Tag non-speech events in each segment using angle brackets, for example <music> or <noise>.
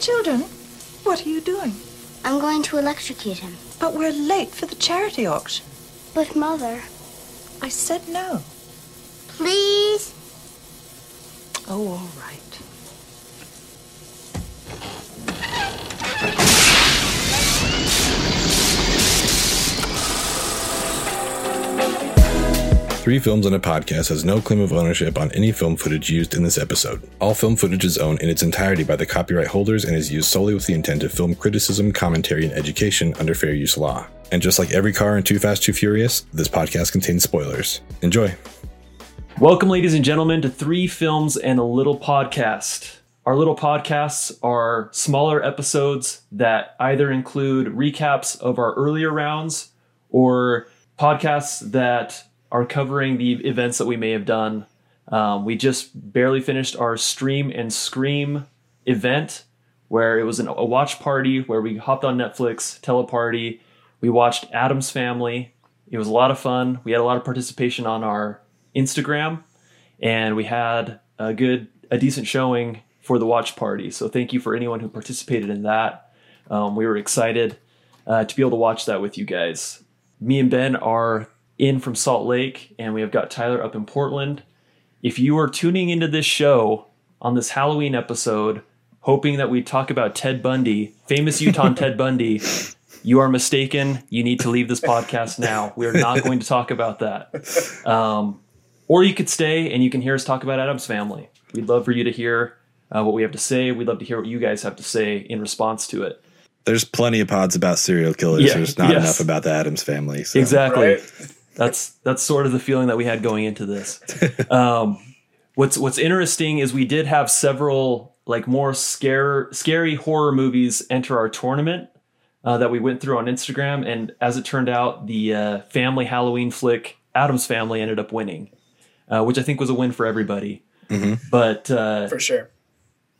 Children, what are you doing? I'm going to electrocute him. But we're late for the charity auction. But, Mother. I said no. Please? Oh, all right. Three Films and a Podcast has no claim of ownership on any film footage used in this episode. All film footage is owned in its entirety by the copyright holders and is used solely with the intent of film criticism, commentary, and education under fair use law. And just like every car in Too Fast, Too Furious, this podcast contains spoilers. Enjoy. Welcome, ladies and gentlemen, to Three Films and a Little Podcast. Our little podcasts are smaller episodes that either include recaps of our earlier rounds or podcasts that are covering the events that we may have done. Um, we just barely finished our Stream and Scream event where it was an, a watch party where we hopped on Netflix, teleparty. We watched Addams Family. It was a lot of fun. We had a lot of participation on our Instagram, and we had a good, a decent showing for the watch party. So thank you for anyone who participated in that. Um, we were excited uh, to be able to watch that with you guys. Me and Ben are in from Salt Lake, and we have got Tyler up in Portland. If you are tuning into this show on this Halloween episode, hoping that we talk about Ted Bundy, famous Utah Ted Bundy, you are mistaken. You need to leave this podcast now. We are not going to talk about that. Um, or you could stay and you can hear us talk about Addams family. We'd love for you to hear uh, what we have to say. We'd love to hear what you guys have to say in response to it. There's plenty of pods about serial killers. Yeah, There's not yes. enough about the Addams family. So. Exactly. Right? That's that's sort of the feeling that we had going into this. <laughs> Um, what's what's interesting is we did have several like more scare scary horror movies enter our tournament uh, that we went through on Instagram, and as it turned out, the uh, family Halloween flick Addams Family ended up winning, uh, which I think was a win for everybody. But uh, For sure.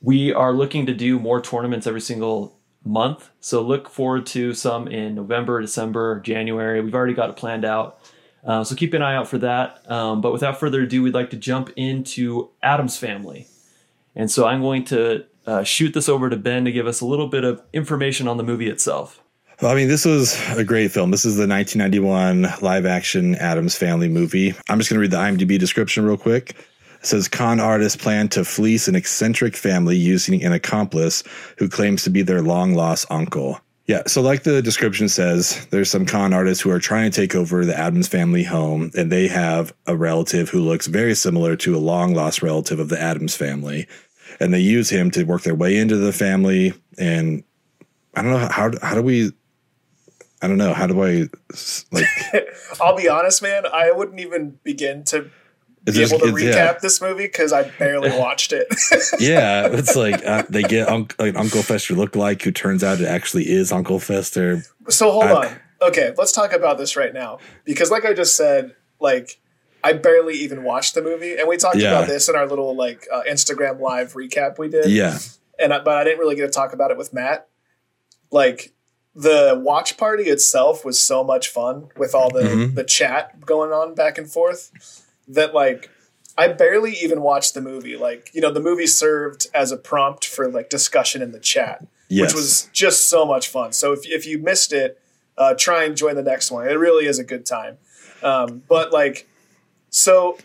we are looking to do more tournaments every single month. So look forward to some in November, December, January. We've already got it planned out. Uh, so keep an eye out for that. Um, but without further ado, we'd like to jump into Addams family. And so I'm going to uh, shoot this over to Ben to give us a little bit of information on the movie itself. Well, I mean, this was a great film. This is the 1991 live action Addams Family movie. I'm just going to read the IMDb description real quick. It says con artists plan to fleece an eccentric family using an accomplice who claims to be their long lost uncle. Yeah, so like the description says, there's some con artists who are trying to take over the Addams family home, and they have a relative who looks very similar to a long lost relative of the Addams family. And they use him to work their way into the family. And I don't know how how do we I don't know. How do I like? <laughs> I'll be honest, man. I wouldn't even begin to be able to is- recap yeah. this movie because I barely <laughs> watched it. <laughs> Yeah, it's like uh, they get unc like Uncle Fester look like, who turns out it actually is Uncle Fester. so hold I- on. Okay, let's talk about this right now because, like I just said, like I barely even watched the movie, and we talked Yeah. about this in our little like uh, Instagram live recap we did. Yeah, and I, but I didn't really get to talk about it with Matt. Like the watch party itself was so much fun with all the Mhm. the chat going on back and forth that like I barely even watched the movie. Like you know, the movie served as a prompt for like discussion in the chat, yes, which was just so much fun. So if if you missed it, uh, try and join the next one. It really is a good time. Um, but like, so.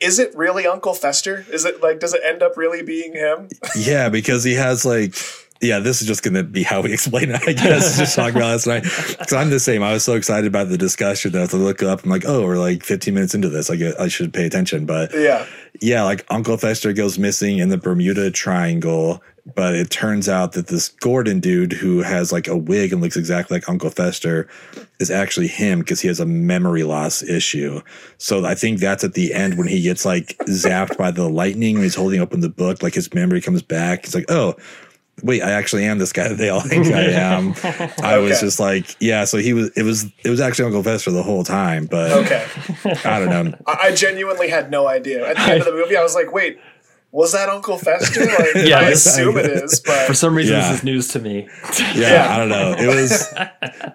Is it really Uncle Fester? Is it like does it end up really being him? yeah, because he has like. Yeah, this is just going to be how we <laughs> explain it, I guess. just talking about this tonight. Because I'm the same. I was so excited about the discussion that I to look up. I'm like, oh, we're like 15 minutes into this. I get, I should pay attention. But Yeah. yeah, like Uncle Fester goes missing in the Bermuda Triangle, but it turns out that this Gordon dude who has like a wig and looks exactly like Uncle Fester is actually him because he has a memory loss issue. So I think that's at the end when he gets like zapped by the lightning when he's holding open the book, like his memory comes back. He's like, oh, wait, I actually am this guy that they all <laughs> think I am. <laughs> I was Okay. just like, yeah. So he was, it was, it was actually Uncle Fester the whole time, but Okay. I don't know. <laughs> I, I genuinely had no idea. At the end of the movie, I was like, wait, was that Uncle Fester? Like, Yeah, I assume it is, but For some reason, Yeah. this is news to me. yeah, Yeah. I don't know. It was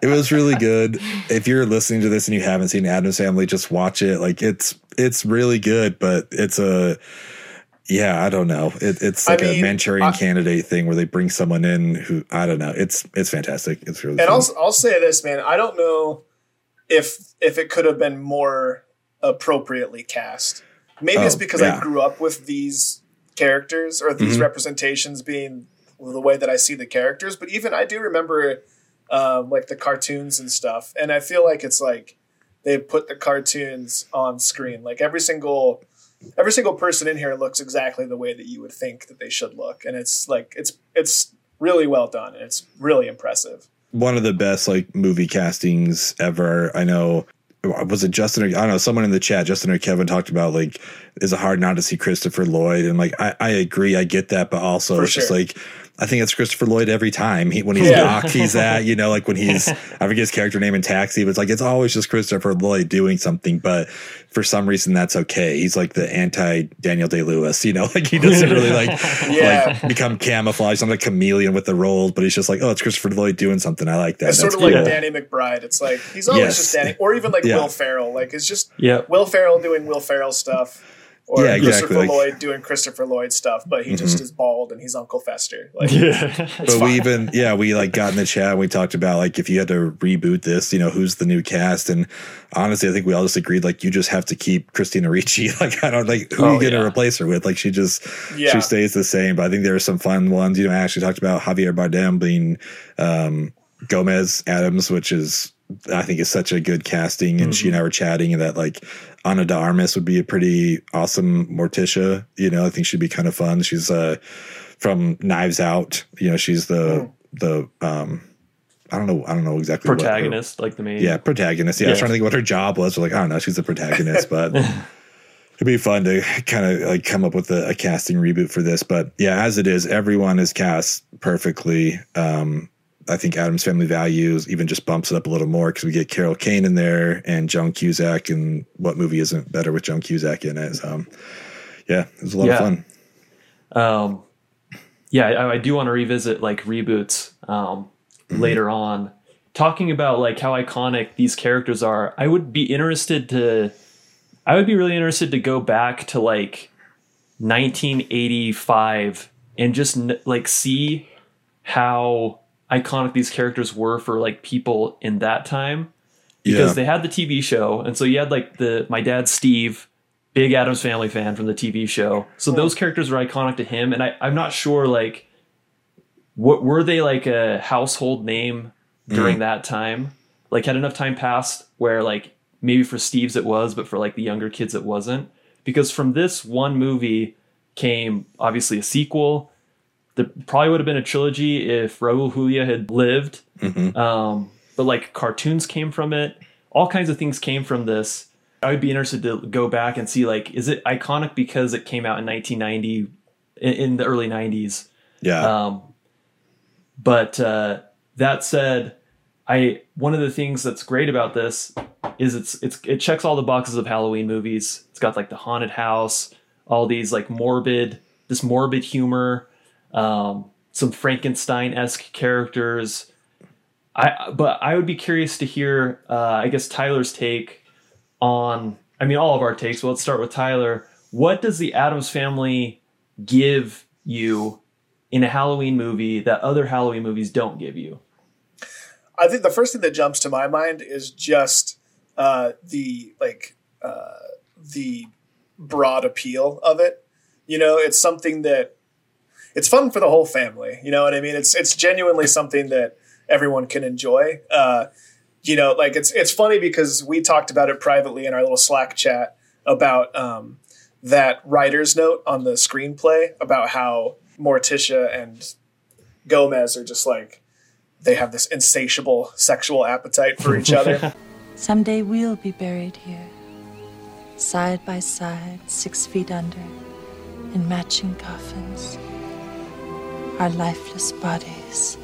it was really good. If you're listening to this and you haven't seen Addams Family, just watch it. Like it's it's really good, but it's a yeah, I don't know. It, it's I like mean, a Manchurian I- candidate thing where they bring someone in who I don't know. It's it's fantastic. It's really And fun. I'll I'll say this, man. I don't know if if it could have been more appropriately cast. Maybe it's Oh, because yeah. I grew up with these characters or these Mhm. representations being the way that I see the characters. But even I do remember um, like the cartoons and stuff, and I feel like it's like they put the cartoons on screen. Like every single every single person in here looks exactly the way that you would think that they should look, and it's like it's it's really well done and it's really impressive. one of the best like movie castings ever. I know was it Justin or I don't know, someone in the chat, Justin or Kevin talked about like is it hard not to see Christopher Lloyd? And like I, I agree, I get that, but also For it's just like I think it's Christopher Lloyd every time. He when he's Yeah. knocked, he's at, you know, like when he's <laughs> I forget his character name in taxi, but it's like it's always just Christopher Lloyd doing something, but for some reason that's okay. He's like the anti Daniel Day Lewis, you know, <laughs> like he doesn't really like <laughs> Yeah. like become camouflaged. I'm a chameleon with the roles, but he's just like, oh, it's Christopher Lloyd doing something. I like that. It's sort That's of like. Danny McBride. It's like he's always Yes. just Danny, or even like Yeah. Will Ferrell. Like it's just Yeah. Will Ferrell doing Will Ferrell stuff, or Yeah, exactly, Christopher like- Mm-hmm. Lloyd doing Christopher Lloyd stuff. But he just is bald and he's Uncle Fester. Like Yeah. <laughs> but we even yeah we like got in the chat and we talked about like if you had to reboot this you know who's the new cast and honestly i think we all just agreed like you just have to keep christina ricci <laughs> like i don't like who are Oh, you gonna yeah. replace her with like she just Yeah. she stays the same but i think there are some fun ones you know i actually talked about javier bardem being um gomez addams which is i think is such a good casting and she and i were chatting and that like Ana de Armas would be a pretty awesome Morticia. You know, I think she'd be kind of fun. She's uh from Knives Out. You know, she's the the um I don't know I don't know exactly what her- Protagonist, like the main. yeah, protagonist. Yeah, I was trying to think what her job was. We're like, I don't know, she's the protagonist, but <laughs> it'd be fun to kind of like come up with a, a casting reboot for this. But yeah, as it is, everyone is cast perfectly. Um, I think Addams Family Values even just bumps it up a little more because we get Carol Kane in there and Joan Cusack, and what movie isn't better with Joan Cusack in it? So, um, yeah, it was a lot Yeah. of fun. Um, yeah, I, I do want to revisit like reboots um, Mm-hmm. later on, talking about like how iconic these characters are. I would be interested to, I would be really interested to go back to like 1985 and just like see how iconic these characters were for like people in that time because Yeah. they had the TV show, and so you had like the my dad Steve, big Addams Family fan from the TV show. So those characters were iconic to him, and I, I'm not sure like what were they like a household name during mm. that time? Like had enough time passed where like maybe for Steve's it was, but for like the younger kids it wasn't. Because from this one movie came obviously a sequel. There probably would have been a trilogy if Raul Julia had lived. Um, but like cartoons came from it. All kinds of things came from this. I would be interested to go back and see like, is it iconic because it came out in 1990, in, in the early 90s? Yeah. Um, but uh, that said, I one of the things that's great about this is it's it's it checks all the boxes of Halloween movies. It's got like the haunted house, all these like morbid, this morbid humor, um, some Frankenstein esque characters. I but I would be curious to hear, uh, I guess Tyler's take on. I mean, all of our takes. Well, let's start with Tyler. What does the Addams Family give you in a Halloween movie that other Halloween movies don't give you? I think the first thing that jumps to my mind is just uh, the like uh, the broad appeal of it. You know, it's something that it's fun for the whole family. You know what I mean? It's it's genuinely something that everyone can enjoy. Uh, you know, like it's it's funny because we talked about it privately in our little Slack chat about um, that writer's note on the screenplay about how Morticia and Gomez are just like they have this insatiable sexual appetite for each other. <laughs> Someday we'll be buried here, side by side, six feet under, in matching coffins. Our lifeless bodies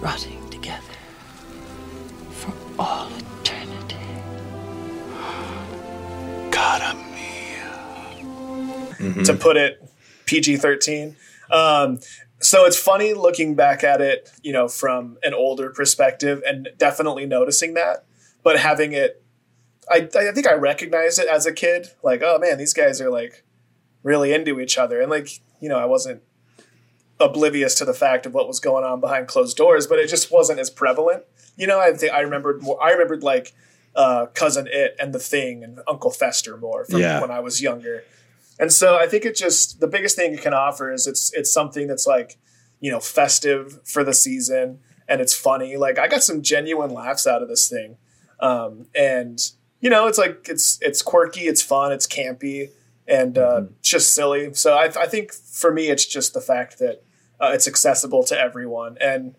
rotting together for all eternity. to put it PG 13. Um, so it's funny looking back at it, you know, from an older perspective and definitely noticing that, but having it, I, I think I recognized it as a kid. Like, oh man, these guys are like, really into each other. And like, you know, I wasn't oblivious to the fact of what was going on behind closed doors, but it just wasn't as prevalent. You know, I think I remembered more. I remembered like uh, cousin Itt and the Thing and Uncle Fester more from Yeah. when I was younger. And so I think it just the biggest thing it can offer is it's it's something that's like you know festive for the season and it's funny. Like I got some genuine laughs out of this thing, um, and you know it's like it's it's quirky, it's fun, it's campy, and uh, it's just silly. So I, I think for me it's just the fact that uh, it's accessible to everyone and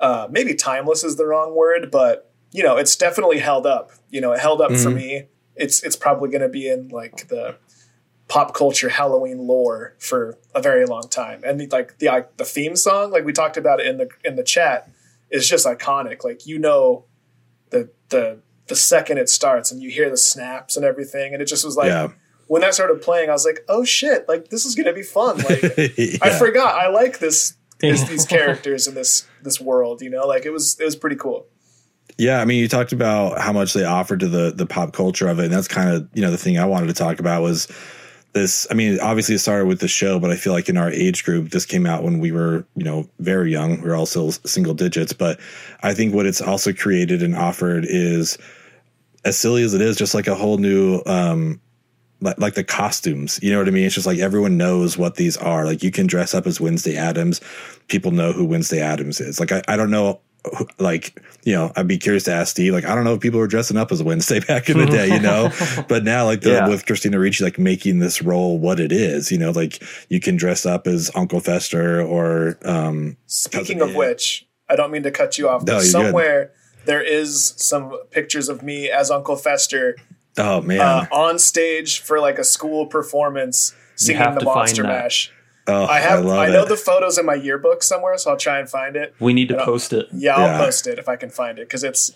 uh, maybe timeless is the wrong word, but you know it's definitely held up. You know it held up for me. It's it's probably going to be in like the pop culture Halloween lore for a very long time. And the, like the the theme song, like we talked about it in the in the chat, is just iconic. Like you know, the the the second it starts and you hear the snaps and everything, and it just was like Yeah. When that started playing, I was like, oh shit, like this is gonna be fun. Like <laughs> I forgot I like this. this these characters in this this world, you know, like it was it was pretty cool. Yeah, I mean, you talked about how much they offered to the the pop culture of it, and that's kind of you know the thing I wanted to talk about was this. I mean, obviously it started with the show, but I feel like in our age group, this came out when we were you know very young. We were all still single digits, but I think what it's also created and offered is as silly as it is, just like a whole new um like, like the costumes, you know what I mean? It's just like everyone knows what these are. Like you can dress up as Wednesday Addams. People know who Wednesday Addams is. Like I, I don't know like you know i'd be curious to ask steve like i don't know if people were dressing up as wednesday <laughs> back in the day you know <laughs> but now like the, Yeah. with christina ricci like making this role what it is you know like you can dress up as uncle fester or um Speaking Cousin of Ed. which, I don't mean to cut you off, No, but you're good. somewhere there is some pictures of me as Uncle Fester oh man uh, on stage for like a school performance singing the to Monster. Mash. oh I have love I, know it. the photos in my yearbook somewhere, so I'll try and find it. We need to Yeah. post it. Yeah, I'll Yeah. post it if I can find it because it's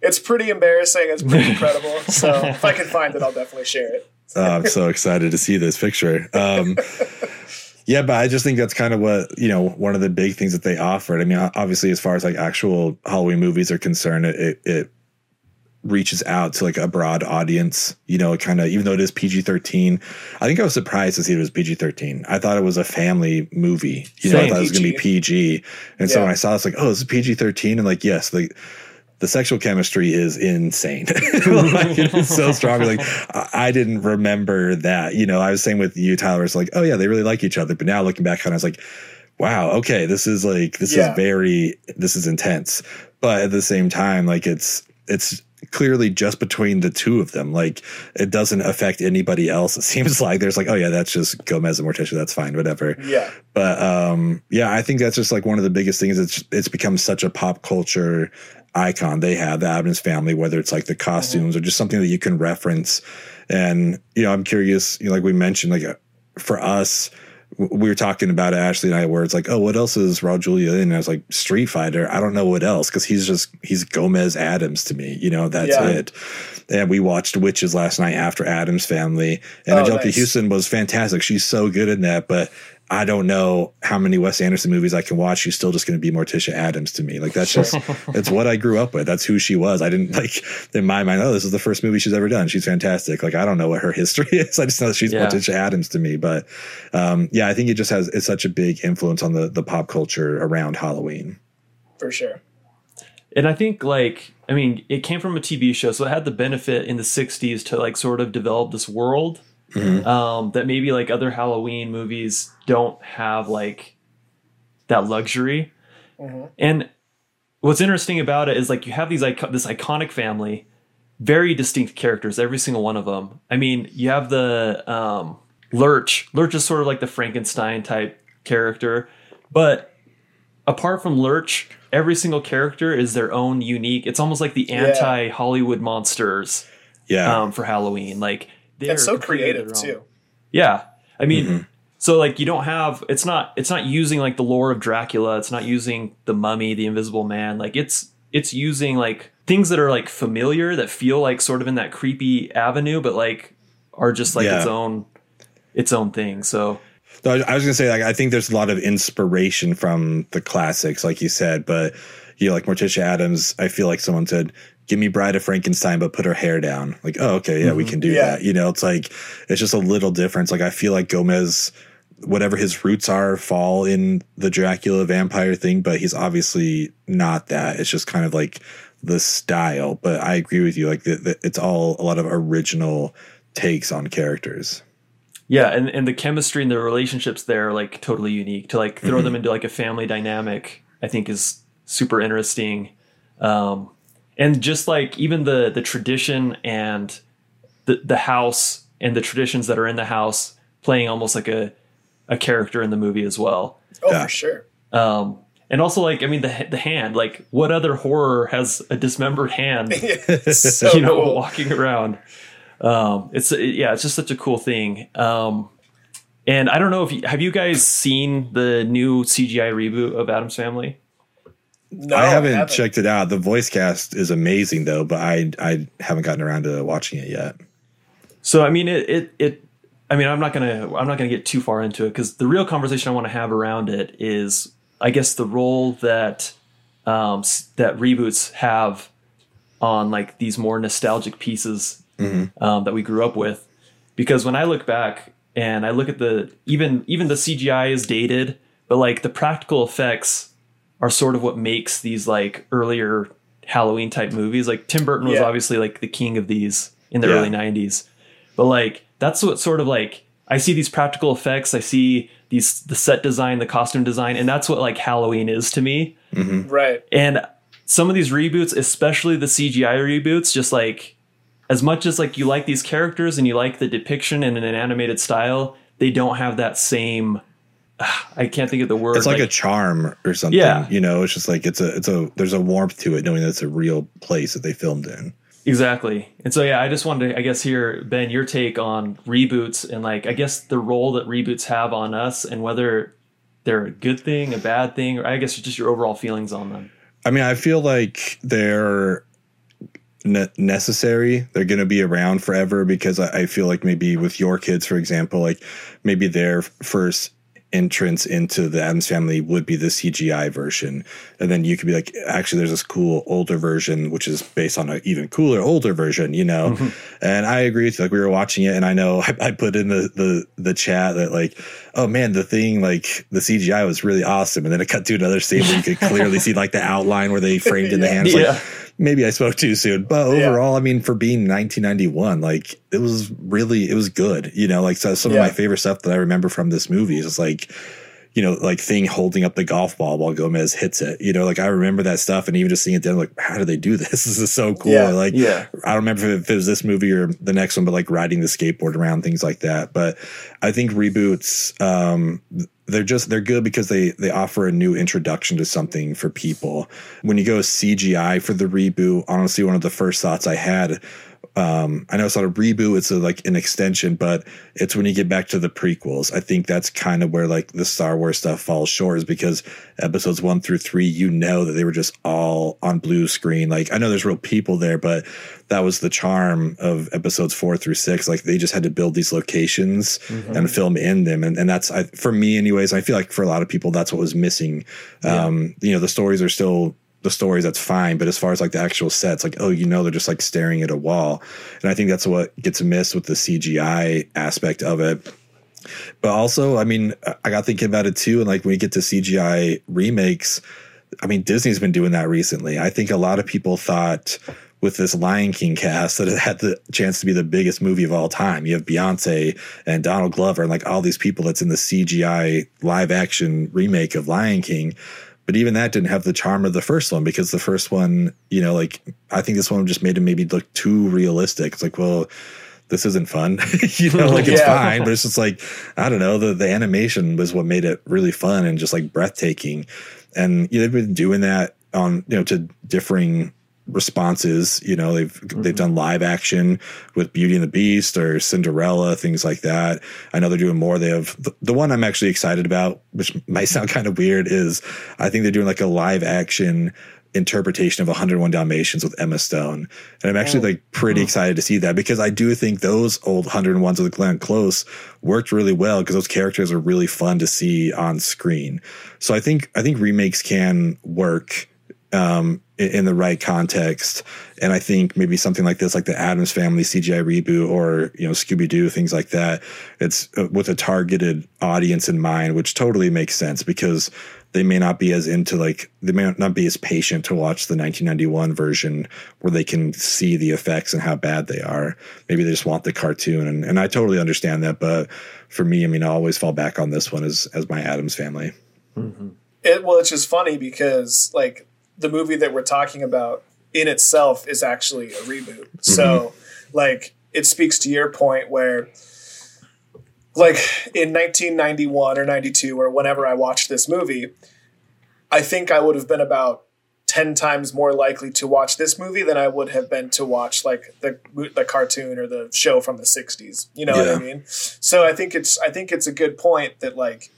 it's pretty embarrassing. It's pretty <laughs> incredible. So if I can find it, I'll definitely share it. Oh, I'm so excited to see this picture. Um, yeah, but I just think that's kind of what you know. One of the big things that they offered. I mean, obviously, as far as like actual Halloween movies are concerned, it it, it reaches out to like a broad audience. You know, kind of even though it is PG-13. I think I was surprised to see it was PG-13. I thought it was a family movie. You know, I Same. thought it was going to be PG. And so when I saw, it, it's like, oh, this is PG-13, and like, yes, the the sexual chemistry is insane. <laughs> like, it is so strong. Like I, I didn't remember that. You know, I was saying with you, Tyler. It's like, oh yeah, they really like each other. But now looking back on, it, I was like, wow, okay, this is like this Yeah. is very this is intense. But at the same time, like it's it's clearly just between the two of them. Like it doesn't affect anybody else. It seems <laughs> like there's like, oh yeah, that's just Gomez and Morticia. That's fine, whatever. Yeah. But um, yeah, I think that's just like one of the biggest things. It's it's become such a pop culture icon. They have the Addams family, whether it's like the costumes or just something that you can reference. And you know, I'm curious. You know, like we mentioned, like uh, for us, we were talking about it, Ashley and I, where it's like, oh, what else is Raul Julia in? And I was like, Street Fighter. I don't know what else because he's just he's Gomez Addams to me. You know, that's Yeah. it. And we watched Witches last night after Addams Family, and Oh, Anjelica nice. Huston was fantastic. She's so good in that, but I don't know how many Wes Anderson movies I can watch. She's still just going to be Morticia Addams to me. Like that's just <laughs> it's what I grew up with. That's who she was. I didn't like in my mind. Oh, this is the first movie she's ever done. She's fantastic. Like I don't know what her history <laughs> is. I just know that she's Yeah. Morticia Addams to me. But um, yeah, I think it just has it's such a big influence on the the pop culture around Halloween. For sure. And I think like I mean, it came from a TV show, so it had the benefit in the '60s to like sort of develop this world um, that maybe like other Halloween movies don't have like that luxury. And what's interesting about it is like you have these icon- this iconic family, very distinct characters, every single one of them. I mean, you have the um, Lurch. Lurch is sort of like the Frankenstein type character, but apart from Lurch, every single character is their own unique. It's almost like the anti Hollywood monsters Yeah, um, for Halloween. Like they're And so creative too. Yeah, I mean, Mm-hmm. so like you don't have it's not it's not using like the lore of Dracula. It's not using the Mummy, the Invisible Man. Like it's it's using like things that are like familiar that feel like sort of in that creepy avenue, but like are just like its own its own thing. So No, I I was gonna say like I think there's a lot of inspiration from the classics, like you said, but you know, like Morticia Addams, I feel like someone said, give me Bride of Frankenstein, but put her hair down. Like, oh, okay, yeah, we can do Yeah. that. You know, it's like it's just a little difference. Like I feel like Gomez, whatever his roots are, fall in the Dracula vampire thing, but he's obviously not that. It's just kind of like the style. But I agree with you. Like the, the, it's all a lot of original takes on characters. Yeah, and, and the chemistry and the relationships there are like totally unique. To like throw Mm-hmm. them into like a family dynamic, I think is super interesting. Um, and just like even the the tradition and the the house and the traditions that are in the house playing almost like a a character in the movie as well. Oh, Yeah. for sure. Um, and also like I mean the the hand, like what other horror has a dismembered hand? <laughs> <laughs> So you know, cool. walking around. Um, it's yeah, it's just such a cool thing. Um, and I don't know if you, have you guys seen the new CGI reboot of Addams Family? No, I haven't, checked it out. The voice cast is amazing though, but I I haven't gotten around to watching it yet. So I mean, it it, it I mean, I'm not gonna I'm not gonna get too far into it because the real conversation I want to have around it is, I guess, the role that um, that reboots have on like these more nostalgic pieces um, that we grew up with. Because when I look back and I look at the even even the CGI is dated, but like the practical effects are sort of what makes these like earlier Halloween type movies. Like Tim Burton was Yeah. obviously like the king of these in the Yeah. early 90s. But like that's what sort of like I see these practical effects, I see these the set design, the costume design, and that's what like Halloween is to me. Mm-hmm. Right. And some of these reboots, especially the CGI reboots, just like as much as like you like these characters and you like the depiction in an animated style, they don't have that same I can't think of the word. It's like, a charm or something. Yeah. You know, it's just like it's a it's a there's a warmth to it knowing that it's a real place that they filmed in. Exactly. And so yeah, I just wanted to I guess hear Ben your take on reboots and like I guess the role that reboots have on us and whether they're a good thing, a bad thing, or I guess just your overall feelings on them. I mean, I feel like they're ne- necessary. They're going to be around forever because I, I feel like maybe with your kids, for example, like maybe their first entrance into the Addams family would be the CGI version. And then you could be like, actually, there's this cool older version, which is based on an even cooler older version, you know? Mm-hmm. And I agree with you. Like we were watching it and I know <laughs> I, I put in the, the, the chat that like, oh man, the thing, like the CGI was really awesome. And then it cut to another scene where you could clearly <laughs> see like the outline where they framed in the hands. Like, Yeah. Maybe I spoke too soon, but overall, I mean, for being 1991, like it was really, it was good. You know, like so some Yeah. of my favorite stuff that I remember from this movie is like, you know, like thing holding up the golf ball while Gomez hits it. You know, like I remember that stuff, and even just seeing it then, like, how do they do <laughs> this? This is so cool. Yeah. Like, Yeah. I don't remember if it was this movie or the next one, but like riding the skateboard around things like that. But I think reboots, um, they're just they're good because they they offer a new introduction to something for people. When you go CGI for the reboot, honestly, one of the first thoughts I had. Um, I know it's not a reboot; it's a, like an extension, but it's when you get back to the prequels. I think that's kind of where like the Star Wars stuff falls short, is because episodes one through three, you know that they were just all on blue screen. Like I know there's real people there, but that was the charm of episodes four through six. Like they just had to build these locations and film in them, and and that's I, for me, anyways. I feel like for a lot of people, that's what was missing. Um, you know, the stories are still the stories that's fine but as far as like the actual sets like oh you know they're just like staring at a wall and i think that's what gets missed with the cgi aspect of it but also i mean i got thinking about it too and like when you get to cgi remakes i mean disney's been doing that recently i think a lot of people thought with this Lion King cast that it had the chance to be the biggest movie of all time. You have Beyonce and Donald Glover and like all these people that's in the CGI live action remake of Lion King. But even that didn't have the charm of the first one because the first one, you know, like I think this one just made it maybe look too realistic. It's like, well, this isn't fun. <laughs> you know, like it's Yeah. fine, but it's just like, I don't know, the, the animation was what made it really fun and just like breathtaking. And you know, they've been doing that on, you know, to differing responses. You know, they've they've done live action with Beauty and the Beast or Cinderella, things like that. I know they're doing more. They have the, the one I'm actually excited about, which might <laughs> sound kind of weird, is I think they're doing like a live action interpretation of 101 Dalmatians with Emma Stone. And I'm actually like pretty excited to see that because I do think those old 101s with Glenn Close worked really well because those characters are really fun to see on screen. So I think I think remakes can work um, in, in the right context. And I think maybe something like this, like the Addams Family CGI reboot, or you know Scooby Doo, things like that. It's uh, with a targeted audience in mind, which totally makes sense because they may not be as into like they may not be as patient to watch the 1991 version where they can see the effects and how bad they are. Maybe they just want the cartoon, and, and I totally understand that. But for me, I mean, I always fall back on this one as as my Addams Family. It, well, it's just funny because like the movie that we're talking about in itself is actually a reboot. Mm-hmm. So like it speaks to your point where like in 1991 or 92 or whenever I watched this movie, I think I would have been about 10 times more likely to watch this movie than I would have been to watch like the the cartoon or the show from the 60s. You know what I mean? So I think it's I think it's a good point that like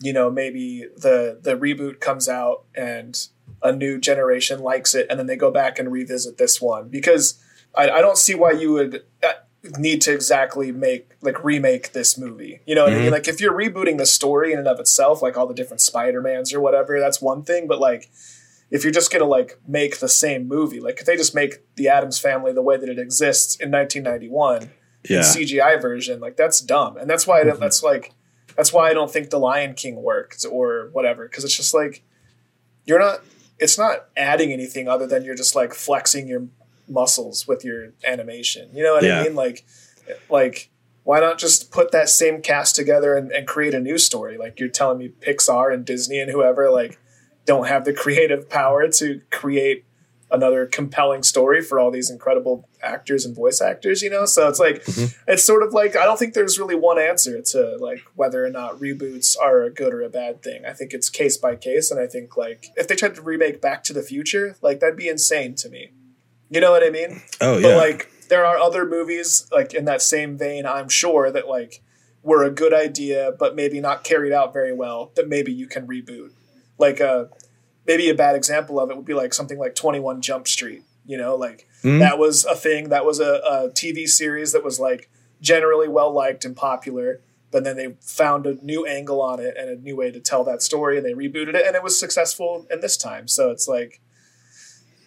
you know maybe the the reboot comes out and a new generation likes it and then they go back and revisit this one because I, I don't see why you would uh, need to exactly make like remake this movie. You know what I mean? Like if you're rebooting the story in and of itself, like all the different Spider-Mans or whatever, that's one thing. But like if you're just gonna like make the same movie, like if they just make the Addams family the way that it exists in 1991 Yeah, CGI version, like that's dumb. And that's why I don't, that's like that's why I don't think The Lion King worked or whatever because it's just like you're not it's not adding anything other than you're just like flexing your muscles with your animation. You know what Yeah. I mean? Like like why not just put that same cast together and, and create a new story? Like you're telling me Pixar and Disney and whoever like don't have the <laughs> creative power to create another compelling story for all these incredible actors and voice actors, you know? So it's like it's sort of like I don't think there's really one answer to like whether or not reboots are a good or a bad thing. I think it's case by case and I think like if they tried to remake Back to the Future, like that'd be insane to me. You know what I mean? oh yeah. But like there are other movies like in that same vein, I'm sure that like were a good idea but maybe not carried out very well that maybe you can reboot. Like uh maybe a bad example of it would be like something like 21 Jump Street, you know, like Mhm. that was a thing that was a, a TV series that was like generally well liked and popular but then they found a new angle on it and a new way to tell that story and they rebooted it and it was successful in this time. So it's like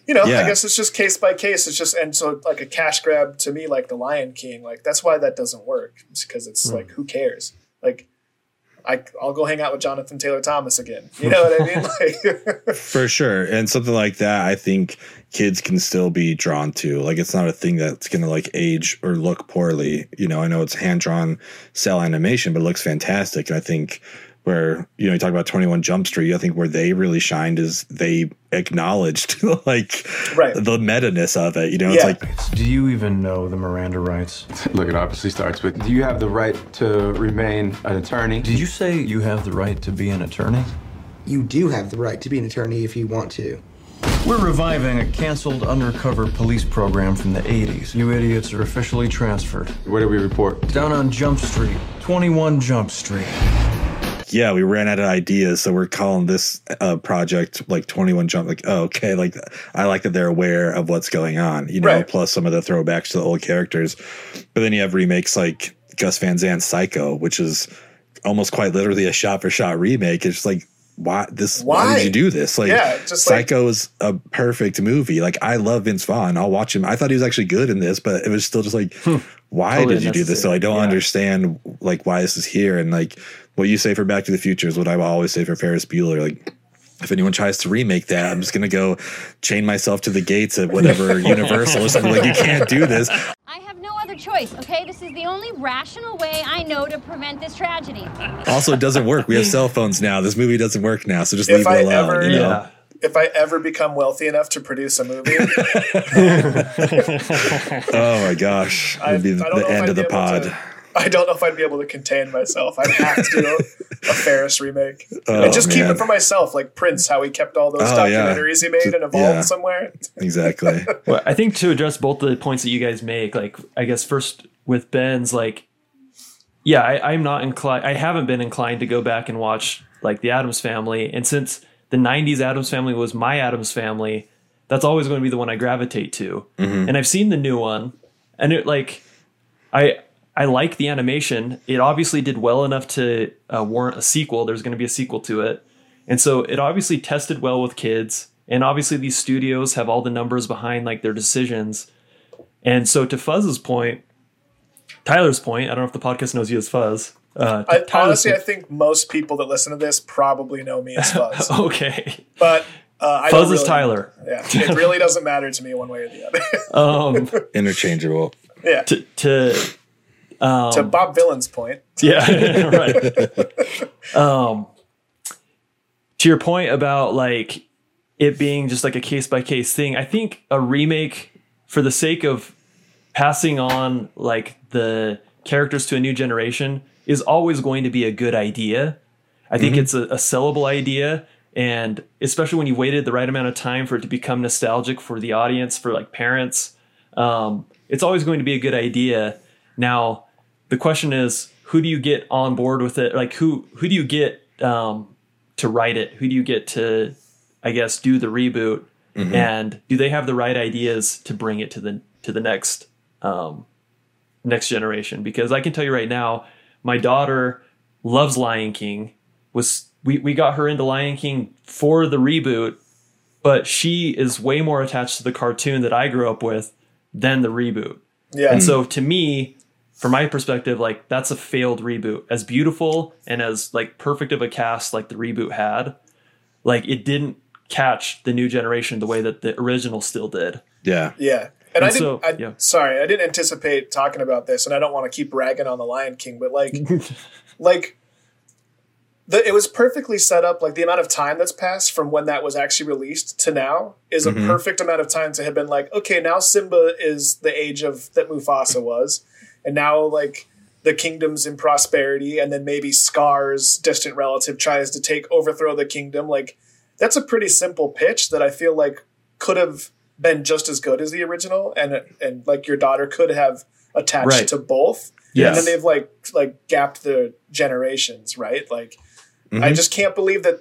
you know i guess it's just case by case. It's just and so like a cash grab to me like the lion king like that's why that doesn't work it's because it's like who cares? Like I, I'll go hang out with Jonathan Taylor Thomas again. You know what I mean? <laughs> Like, <laughs> for sure. And something like that, I think kids can still be drawn to. Like it's not a thing that's gonna like age or look poorly. You know, I know it's hand drawn cel animation, but it looks fantastic. And I think where you know you talk about Twenty One Jump Street, I think where they really shined is they acknowledged <laughs> like Right. the meta ness of it. You know, it's like Do you even know the Miranda rights? <laughs> Look, it obviously starts with Do you have the right to remain an attorney? Did you say you have the right to be an attorney? You do have the right to be an attorney if you want to. We're reviving a canceled undercover police program from the 80s. You idiots are officially transferred. Where do we report? Down on Jump Street, 21 Jump Street. Yeah, we ran out of ideas, so we're calling this uh, project like Twenty One Jump. Like, oh, okay, like I like that they're aware of what's going on, you know. Right. Plus some of the throwbacks to the old characters, but then you have remakes like Gus Van Sant's Psycho, which is almost quite literally a shot for shot remake. It's just like, why this? Why, Why? did you do this? Like, Yeah, just like- Psycho is a perfect movie. Like, I love Vince Vaughn. I'll watch him. I thought he was actually good in this, but it was still just like, hmm. why Totally did you do this? So I don't unnecessary. understand like why this is here and like what you say for Back to the Future is what I will always say for Ferris Bueller. Like if anyone tries to remake that, I'm just gonna go chain myself to the gates of whatever <laughs> Universal or something. Like you can't do this. I have no other choice, okay? This is the only rational way I know to prevent this tragedy. Also, it doesn't work. We have cell phones now. This movie doesn't work now, so just If leave I it alone. ever- you know? Yeah. if I ever become wealthy enough to produce a movie, <laughs> <laughs> Oh my gosh, it'd be I the don't know if end of the pod. to- I don't know if I'd be able to contain myself. I'd have to do a, a Ferris remake Oh, and just keep it for myself, like Prince, how he kept all those Oh, yeah. documentaries he made and evolved Yeah. somewhere. Exactly. <laughs> Well, I think to address both the points that you guys make, like I guess first with Ben's, like, yeah, I, I'm not inclined. I haven't been inclined to go back and watch like the Addams Family, and since the '90s Addams Family was my Addams Family, that's always going to be the one I gravitate to. Mm-hmm. And I've seen the new one, and it like, I I like the animation. It obviously did well enough to uh, warrant a sequel. There's going to be a sequel to it, and so it obviously tested well with kids. and obviously these studios have all the numbers behind like their decisions. And so to Fuzz's point, Tyler's point, I don't know if the podcast knows you as Fuzz. Uh, I, Tyler's honestly, I think most people that listen to this probably know me as <laughs> Fuzz. okay. But uh, I Fuzz don't is really- Tyler. Yeah, it really doesn't matter to me one way or the other. <laughs> Um, Interchangeable. yeah. to to um, to Bob Villain's point, Yeah, <laughs> right. um, to your point about like it being just like a case by case thing, I think a remake for the sake of passing on like the characters to a new generation is always going to be a good idea. I think it's a, a sellable idea. And especially when you waited the right amount of time for it to become nostalgic for the audience, for like parents, um, it's always going to be a good idea. Now, the question is, who do you get on board with it? Like, who who do you get um, to write it? Who do you get to, I guess, do the reboot? Mhm. And do they have the right ideas to bring it to the to the next um, next generation? Because I can tell you right now, my daughter loves Lion King. Was we we got her into Lion King for the reboot, but she is way more attached to the cartoon that I grew up with than the reboot. Yeah. And so to me, from my perspective, like that's a failed reboot. As beautiful and as like perfect of a cast like the reboot had, like it didn't catch the new generation the way that the original still did. Yeah. Yeah. And, And I didn't. so- I, yeah. Sorry, I didn't anticipate talking about this, and I don't want to keep ragging on the Lion King, but like, <laughs> like, the, it was perfectly set up. Like the amount of time that's passed from when that was actually released to now is Mhm. a perfect amount of time to have been like, okay, now Simba is the age of that Mufasa was, and now like the kingdom's in prosperity, and then maybe Scar's distant relative tries to take overthrow the kingdom. Like that's a pretty simple pitch that I feel like could have been just as good as the original, and and like your daughter could have attached Right. to both. And then they've like like gapped the generations, right? Like I Mhm. just can't believe that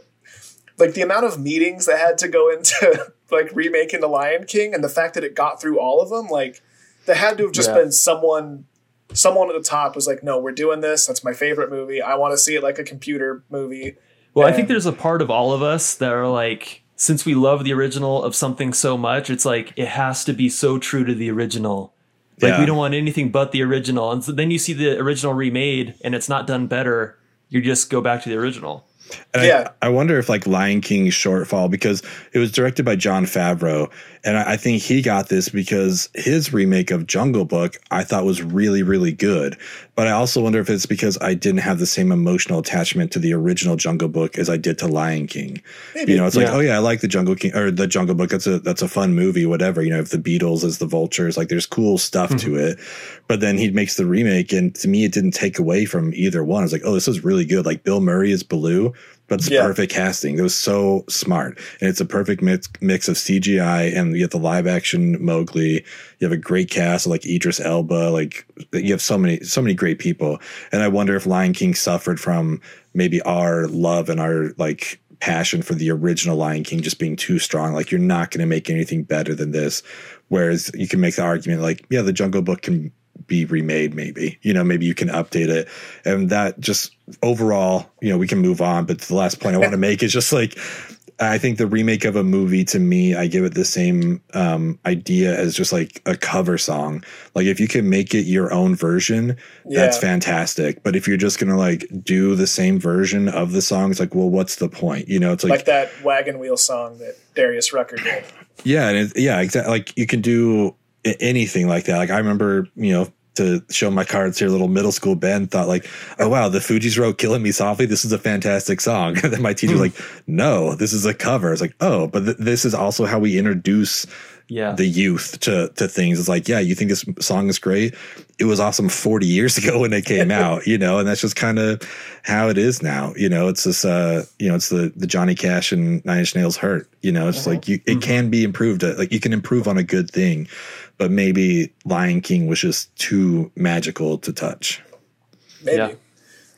like the amount of meetings that had to go into <laughs> like remaking the Lion King and the fact that it got through all of them, like there had to have just Yeah. been someone someone at the top was like, No, we're doing this. That's my favorite movie. I want to see it like a computer movie. Well, I think there's a part of all of us that are like, since we love the original of something so much, it's like it has to be so true to the original. Like Yeah. we don't want anything but the original. And so then you see the original remade and it's not done better. You just go back to the original. And Yeah. I, I wonder if like Lion King's shortfall because it was directed by Jon Favreau, and I, I think he got this because his remake of Jungle Book I thought was really really good. But I also wonder if it's because I didn't have the same emotional attachment to the original Jungle Book as I did to Lion King. Maybe. You know, it's like, oh yeah, I like the Jungle King or the Jungle Book. That's a that's a fun movie, whatever. You know, if the Beatles as the vultures, like there's cool stuff to mm-hmm. it. But then he makes the remake, and to me, it didn't take away from either one. I was like, oh, this is really good. Like Bill Murray is Baloo, but it's Yeah. perfect casting. It was so smart, and it's a perfect mix mix of CGI and you have the live action Mowgli. You have a great cast like Idris Elba. Like you have so many so many great people, and I wonder if Lion King suffered from maybe our love and our like passion for the original Lion King just being too strong. Like you're not going to make anything better than this. Whereas you can make the argument like, yeah, the Jungle Book can be remade maybe. You know maybe you can update it. And that just overall you know we can move on but the last point i want to <laughs> make is just like i think the remake of a movie to me i give it the same um idea as just like a cover song. Like if you can make it your own version that's fantastic. But if you're just gonna like do the same version of the song it's like well what's the point? You know it's like that wagon wheel song that Darius Rucker did. yeah, and it, yeah, exactly. Like you can do anything like that. Like I remember, you know, to show my cards here, little middle school Ben thought like, oh wow, the Fugees wrote "Killing Me Softly." This is a fantastic song. <laughs> And then my teacher was hmm. like, no, this is a cover. It's like, oh, but th- this is also how we introduce Yeah. the youth to to things. It's like, yeah, you think this song is great. It was awesome 40 years <laughs> ago when it came <laughs> out, you know, and that's just kind of how it is now. You know, it's this uh, you know, it's the the Johnny Cash and Nine Inch Nails hurt. You know, it's like you it can be improved. uh, Like you can improve on a good thing, but maybe Lion King was just too magical to touch. Maybe. Yeah.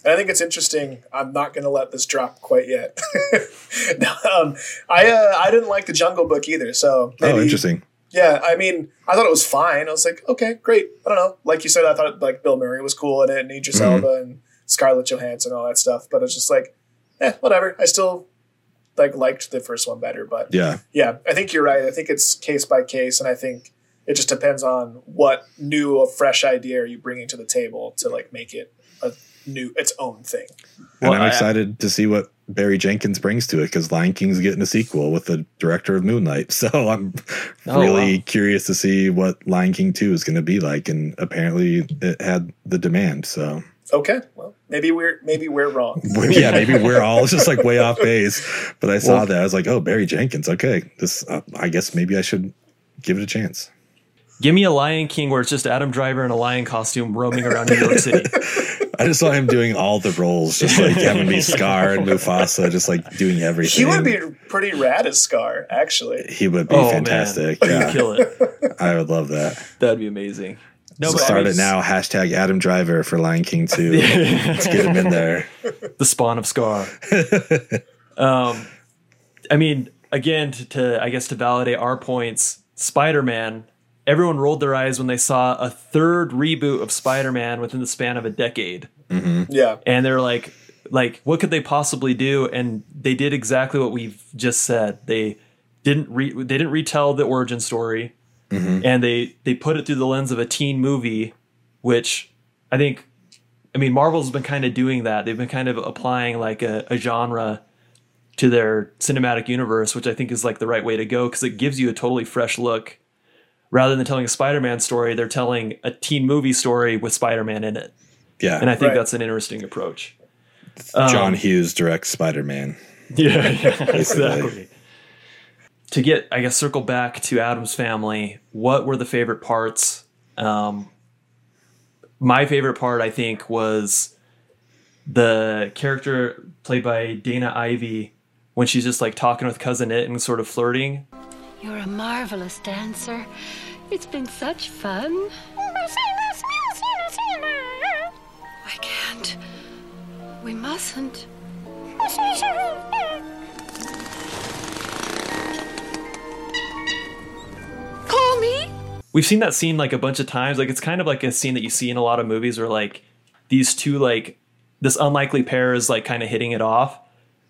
And I think it's interesting. I'm not going to let this drop quite yet. <laughs> um, I uh, I didn't like the Jungle Book either. So maybe, oh, interesting. Yeah, I mean, I thought it was fine. I was like, okay, great. I don't know. Like you said, I thought like Bill Murray was cool in it, and Idris Mhm. Elba and Scarlett Johansson and all that stuff. But it's just like, eh, whatever. I still like liked the first one better, but Yeah. yeah, I think you're right. I think it's case by case, and I think it just depends on what new, fresh idea are you bringing to the table to like make it a new, its own thing. And Well, I'm I- excited to see what Barry Jenkins brings to it because Lion King's getting a sequel with the director of Moonlight. <laughs> So I'm Oh, really wow. curious to see what Lion King 2 is going to be like. And apparently it had the demand. So Okay, well, maybe we're maybe we're wrong. <laughs> yeah, maybe we're all <laughs> just like way off base. But I saw Well- that. I was like, oh, Barry Jenkins. Okay. This, uh, I guess maybe I should give it a chance. Give me a Lion King where it's just Adam Driver in a lion costume roaming around New York City. <laughs> I just saw him doing all the roles, just like having me Scar and Mufasa, just like doing everything. He would be pretty rad as Scar, actually. He would be Oh, fantastic. man. Yeah, You'd kill it. I would love that. That'd be amazing. No, So but I start mean, it now. Hashtag Adam Driver for Lion King 2. <laughs> Let's get him in there. The spawn of Scar. um, I mean, again, to, to I guess to validate our points, Spider Man. Everyone rolled their eyes when they saw a third reboot of Spider Man within the span of a decade. Mm-hmm. Yeah, and they're like like what could they possibly do? And they did exactly what we've just said. They didn't re- they didn't retell the origin story. Mm-hmm. And they they put it through the lens of a teen movie which i think i mean marvel's been kind of doing that. They've been kind of applying like a, a genre to their cinematic universe which i think is like the right way to go because it gives you a totally fresh look rather than telling a spider-man story they're telling a teen movie story with spider-man in it Yeah. and I think Right. that's an interesting approach. John Hughes directs Spider Man. <laughs> Yeah, yeah exactly. to get, I guess, circle back to Addams family. What were the favorite parts? Um, my favorite part, I think, was the character played by Dana Ivey when she's just like talking with cousin Itt and sort of flirting. You're a marvelous dancer. It's been such fun. I can't. We mustn't. Call me. We've seen that scene like a bunch of times. Like it's kind of like a scene that you see in a lot of movies where like these two like this unlikely pair is like kind of hitting it off.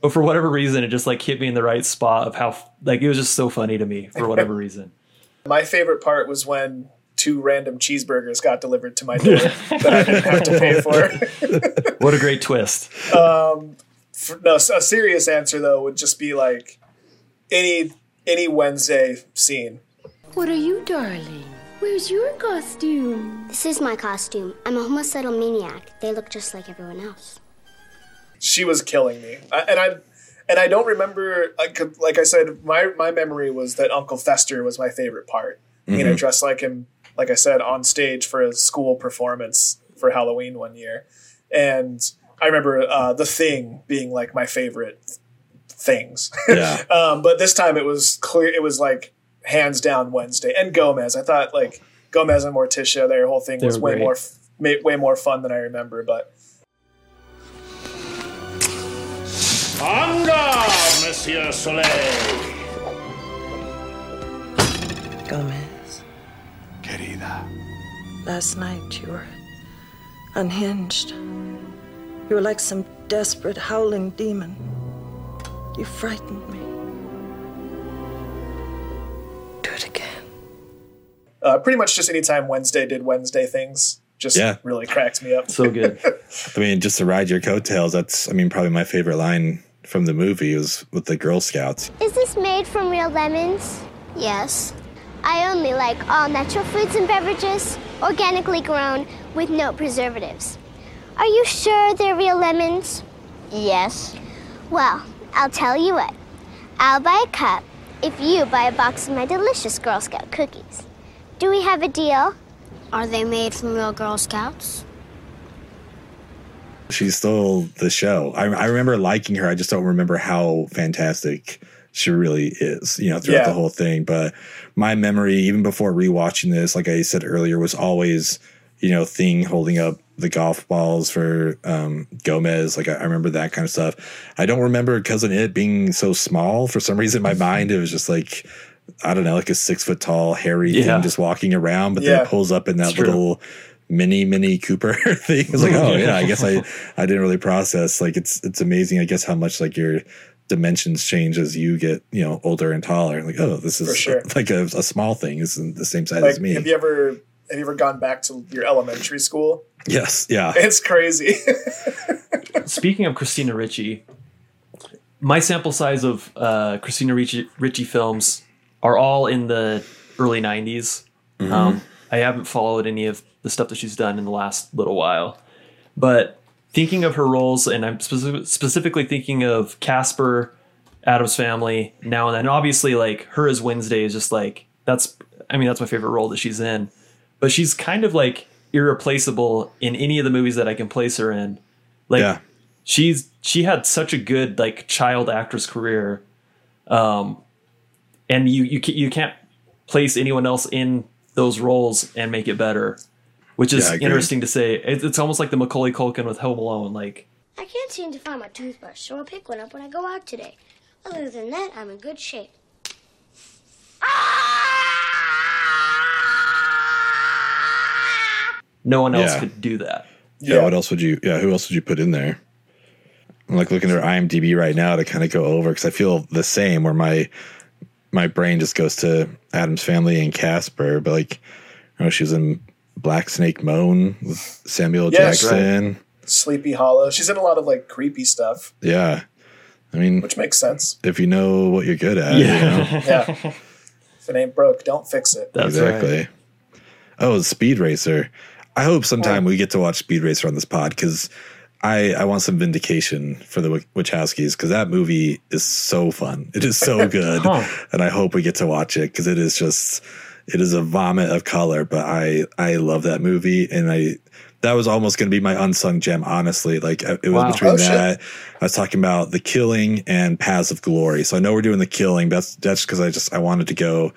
But for whatever reason, it just like hit me in the right spot of how like it was just so funny to me for whatever <laughs> reason. my favorite part was when two random cheeseburgers got delivered to my door that I didn't have to pay <laughs> for. What a great twist. Um, for- no, a serious answer though would just be like any any Wednesday scene. What are you, darling? Where's your costume? This is my costume. I'm a homicidal maniac. They look just like everyone else. She was killing me. I, and i and i don't remember I could, like i said my my memory was that uncle fester was my favorite part. You know dressed like him like i said on stage for a school performance for halloween one year. And i remember uh, the thing being like my favorite things. <laughs> Yeah. um, but this time it was clear it was like hands down wednesday. And gomez i thought like gomez and morticia their whole thing They was way great. more f- way more fun than i remember but En garde, Monsieur Soleil. Gomez, Querida. last night you were unhinged. You were like some desperate howling demon. You frightened me. Do it again. uh, pretty much just anytime Wednesday did Wednesday things, just Yeah. really cracked me up. So good. <laughs> I mean, just to ride your coattails, that's, I mean, probably my favorite line from the movie was with the Girl Scouts. Is this made from real lemons? Yes. I only like all natural foods and beverages, organically grown, with no preservatives. Are you sure they're real lemons? Yes. Well, I'll tell you what. I'll buy a cup if you buy a box of my delicious Girl Scout cookies. Do we have a deal? Are they made from real Girl Scouts? She stole the show. I, I remember liking her. I just don't remember how fantastic she really is, you know, throughout Yeah. the whole thing. But my memory, even before rewatching this, like I said earlier, was always, you know, Thing holding up the golf balls for um, Gomez. Like I, I remember that kind of stuff. I don't remember Cousin Itt being so small. For some reason, in my mind, it was just like, I don't know, like a six foot tall, hairy Yeah. thing just walking around, but then it pulls up in that It's true. Little mini mini Cooper <laughs> thing. It's like, oh yeah, I guess I <laughs> I didn't really process. Like it's it's amazing. I guess how much like your dimensions change as you get you know older and taller. Like oh, this is sure. <laughs> like a, a small thing. This isn't the same size Like, as me. have you ever have you ever gone back to your elementary school? yes, yeah. It's crazy. Speaking of Christina Ricci, my sample size of uh, Christina Ricci, Ricci films are all in the early 90s. Mhm. Um, I haven't followed any of the stuff that she's done in the last little while. But thinking of her roles, and I'm specific, specifically thinking of Casper, Addams Family, now and then. Obviously, like her as Wednesday is just like, that's, I mean, that's my favorite role that she's in. But she's kind of like irreplaceable in any of the movies that I can place her in. Like, Yeah. she's she had such a good like child actress career um and you you you can't place anyone else in those roles and make it better which is Yeah, interesting to say it's, it's almost like the Macaulay Culkin with Home Alone like I can't seem to find my toothbrush, so I'll pick one up when I go out today. Other than that, I'm in good shape. Ah! no one else Yeah. could do that Yeah. What else would you? Yeah. Who else would you put in there? I'm like looking at her IMDb right now to kind of go over because I feel the same where my my brain just goes to Addams family and Casper, but like, you know, she was in Black Snake Moan with Samuel Yeah, that's Jackson. Sleepy Hollow. She's in a lot of like creepy stuff, Yeah. I mean, which makes sense. if you know what you're good at, you know? <laughs> Yeah. if it ain't broke, don't fix it. exactly. Oh, Speed Racer. I hope sometime we get to watch Speed Racer on this pod because I, I want some vindication for the Wach- Wachowskis because that movie is so fun. It is so <laughs> good. Huh. And I hope we get to watch it because it is just, it is a vomit of color. But I, I love that movie. And I, that was almost going to be my unsung gem, honestly. Like it was Wow. between Oh, shit. that. I was talking about The Killing and Paths of Glory. So I know we're doing The Killing. That's, that's because I just, I wanted to go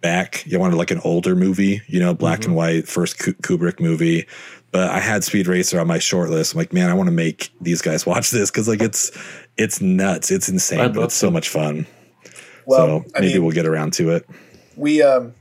back. You wanted like an older movie, you know, black Mm-hmm. and white, first Kubrick movie. But I had Speed Racer on my short list. I'm like, man, I want to make these guys <laughs> watch this because like it's it's nuts, it's insane, but it's so much fun. Well, so I maybe mean- we'll get around to it. We um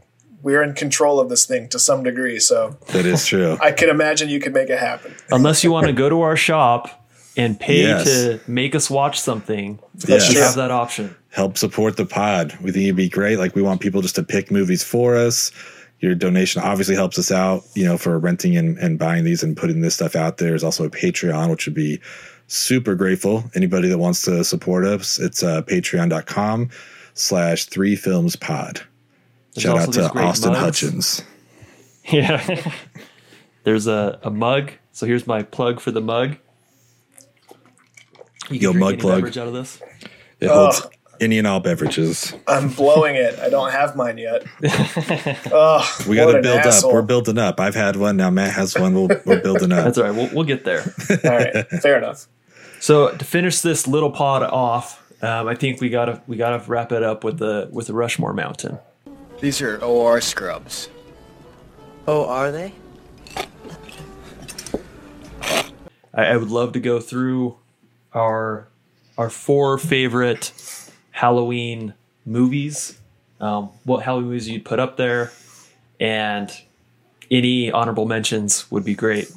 we're in control of this thing to some degree, so That is true. <laughs> I can imagine you could make it happen. unless you want to go to our shop and pay Yes. to make us watch something Yes. you have that option Help support the pod. We think it'd be great. Like we want people just to pick movies for us. Your donation obviously helps us out, you know, for renting and, and buying these and putting this stuff out there. There's also a Patreon, which would be super grateful. Anybody that wants to support us, it's uh, patreon.com slash three films pod. There's Shout out to Austin mugs. Hutchins. <laughs> Yeah. <laughs> There's a, a mug. So here's my plug for the mug. You Yo, drink mug any plug. beverage out of this. It holds any and all beverages. I'm blowing it. I don't have mine yet. <laughs> oh, We got to build up. We're building up. I've had one. Now Matt has one. We'll, we're building up. That's all right. We'll, we'll get there. All right, fair enough. So to finish this little pod off, um, I think we gotta we gotta wrap it up with the with the Rushmore Mountain. These are OR scrubs. Oh, are they? I, I would love to go through our our four favorite Halloween movies. Um, what Halloween movies you'd put up there, and any honorable mentions would be great.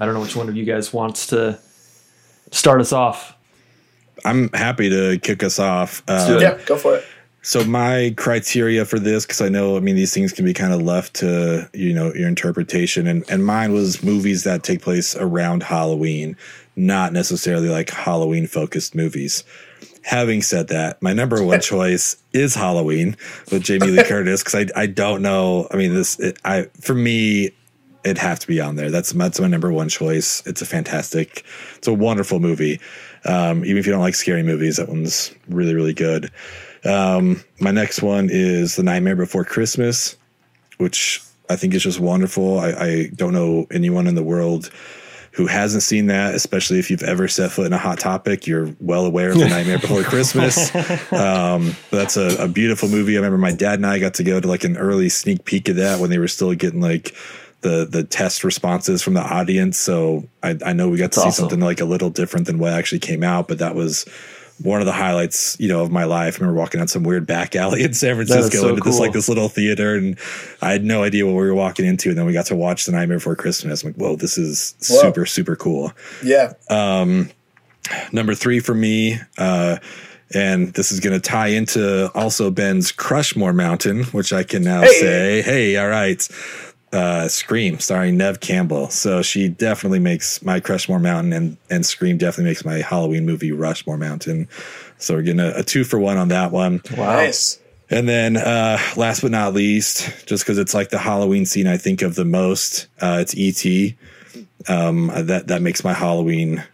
I don't know which one of you guys wants to start us off. I'm happy to kick us off. Let's Um. Yeah, go for it. So my criteria for this, because I know, I mean, these things can be kind of left to you know your interpretation, and and mine was movies that take place around Halloween, not necessarily like Halloween focused movies. Having said that, my number one <laughs> choice is Halloween with Jamie Lee <laughs> Curtis because I I don't know. I mean, this it, I for me it'd have to be on there. That's that's my number one choice. It's a fantastic, it's a wonderful movie. Um, even if you don't like scary movies, that one's really really good. Um, my next one is The Nightmare Before Christmas, which I think is just wonderful. I, I don't know anyone in the world who hasn't seen that, especially if you've ever set foot in a hot topic. You're well aware of The Nightmare Before <laughs> Christmas. Um, that's a, a beautiful movie. I remember my dad and I got to go to like an early sneak peek of that when they were still getting like the the test responses from the audience. So I, I know we got to That's see awesome. something like a little different than what actually came out, but that was one of the highlights, you know, of my life. I remember walking out some weird back alley in San Francisco so into this cool. like this little theater, and I had no idea what we were walking into. And then we got to watch The Nightmare Before Christmas. I'm like, whoa, this is Whoa. super super cool. Yeah, Um, Number three for me, uh, and this is going to tie into also Ben's Crushmore Mountain, which I can now Hey. say, hey, all right. Uh, Scream, starring Neve Campbell. So she definitely makes my Crushmore Mountain, and and Scream definitely makes my Halloween movie Rushmore Mountain. So we're getting a, a two for one on that one. Nice. And then, uh, last but not least, just because it's like the Halloween scene I think of the most, uh, it's ET. Um, that that makes my Halloween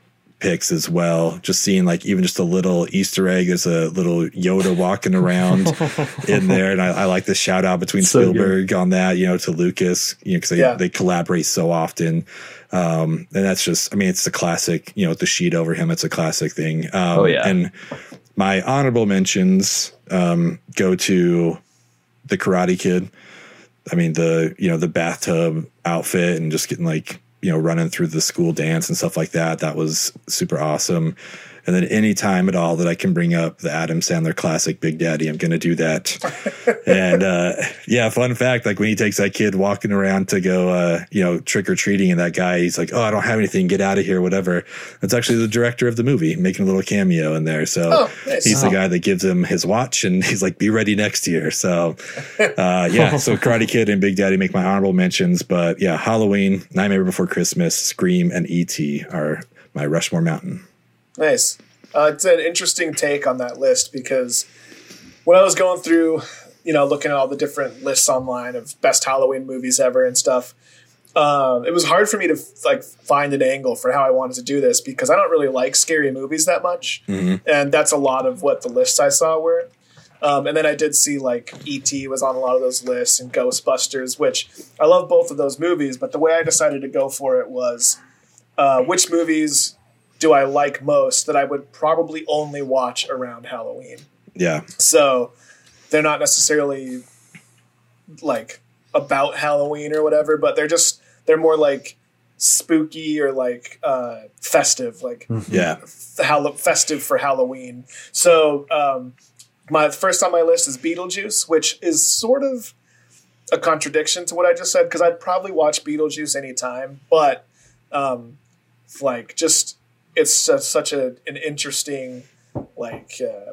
picks as well. Just seeing like even just a little Easter egg, there's a little Yoda walking around <laughs> in there, and I, I like the shout out between So good. Spielberg on that, you know, to Lucas, you know, because they Yeah. they collaborate so often. Um, and that's just, I mean, it's the classic, you know, the sheet over him, it's a classic thing. Um, Oh, yeah. and my honorable mentions um, go to the Karate Kid. I mean the you know the bathtub outfit and just getting like you know running through the school dance and stuff like that. That was super awesome. And then any time at all that I can bring up the Adam Sandler classic Big Daddy, I'm going to do that. <laughs> and uh, yeah, fun fact: like when he takes that kid walking around to go, uh, you know, trick or treating, and that guy, he's like, "Oh, I don't have anything. Get out of here, whatever." That's actually the director of the movie making a little cameo in there. So Oh, nice. he's the guy that gives him his watch, and <laughs> he's like, "Be ready next year." So uh, yeah, so <laughs> Karate Kid and Big Daddy make my honorable mentions, but yeah, Halloween, Nightmare Before Christmas, Scream, and E.T. are my Rushmore Mountain. Nice. Uh, it's an interesting take on that list because when I was going through, you know, looking at all the different lists online of best Halloween movies ever and stuff, um, it was hard for me to like find an angle for how I wanted to do this because I don't really like scary movies that much, and that's a lot of what the lists I saw were. Um, and then I did see like E.T. was on a lot of those lists and Ghostbusters, which I love both of those movies. But the way I decided to go for it was uh, which movies do I like most that I would probably only watch around Halloween. Yeah, So they're not necessarily like about Halloween or whatever, but they're just they're more like spooky or like uh, festive, like yeah, Hall- festive for Halloween. So um, my first on my list is Beetlejuice, which is sort of a contradiction to what I just said because I'd probably watch Beetlejuice anytime, but um, like just it's su- such a an interesting like uh,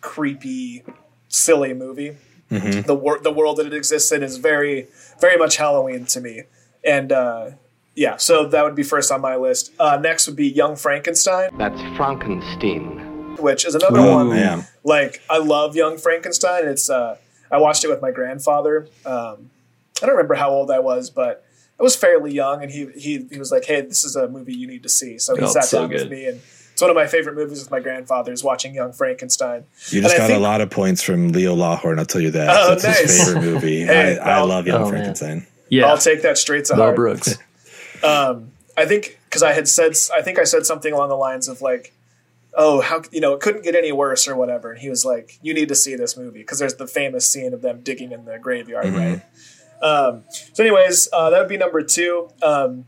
creepy silly movie the wor- the world that it exists in is very very much Halloween to me, and uh, yeah, so that would be first on my list. Uh, next would be Young Frankenstein, That's Frankenstein. which is another Ooh, one. man. Like I love Young Frankenstein. It's uh, I watched it with my grandfather. Um, I don't remember how old I was, but I was fairly young, and he he he was like, "Hey, this is a movie you need to see." So he Oh, sat so down with me, and it's one of my favorite movies with my grandfather. Is watching Young Frankenstein. you just I got think- a lot of points from Leo Lawhorn. I'll tell you that. Oh, That's nice. his favorite movie. <laughs> Hey, I, I love Young Oh, man. Frankenstein. Yeah. I'll take that straight to Mel heart. Brooks. <laughs> um, I think because I had said I think I said something along the lines of like, oh, how you know it couldn't get any worse or whatever, and he was like, you need to see this movie because there's the famous scene of them digging in the graveyard, right? Um, so, anyways, uh, that would be number two. Um,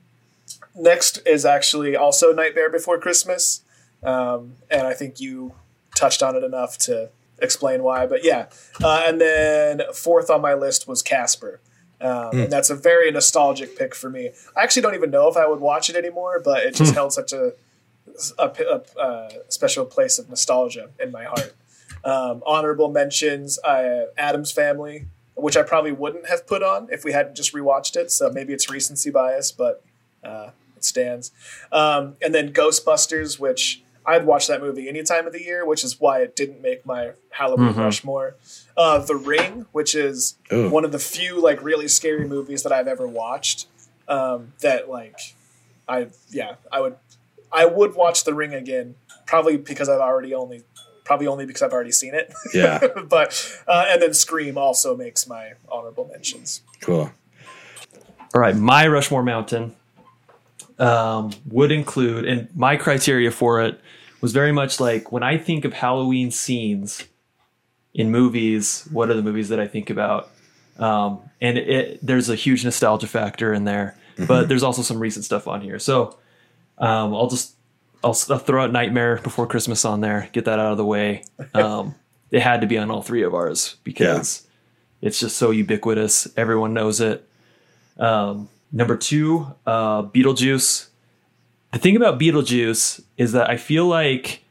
next is actually also Nightmare Before Christmas, um, and I think you touched on it enough to explain why. But yeah, uh, and then fourth on my list was Casper. Um, Hmm. And that's a very nostalgic pick for me. I actually don't even know if I would watch it anymore, but it just Hmm. held such a, a, a, uh special place of nostalgia in my heart. Um, honorable mentions: uh, Addams Family, which I probably wouldn't have put on if we hadn't just rewatched it. So maybe it's recency bias, but uh, it stands. Um, and then Ghostbusters, which I'd watch that movie any time of the year, which is why it didn't make my Halloween Mm-hmm. Mhm. Rushmore. Uh, the Ring, which is Ooh. one of the few like really scary movies that I've ever watched. Um, that like, I yeah, I would I would watch The Ring again, probably because I've already only probably only because I've already seen it. Yeah. <laughs> but uh, and then Scream also makes my honorable mentions. Cool. All right, my Rushmore Mountain um, would include, and my criteria for it was very much like when I think of Halloween scenes in movies, what are the movies that I think about? Um, and it, there's a huge nostalgia factor in there, but there's also some recent stuff on here. So um, I'll just I'll, I'll throw out Nightmare Before Christmas on there, get that out of the way. <laughs> Um, it had to be on all three of ours because it's just so ubiquitous. Everyone knows it. Um, number two, uh, Beetlejuice. the thing about Beetlejuice is that I feel like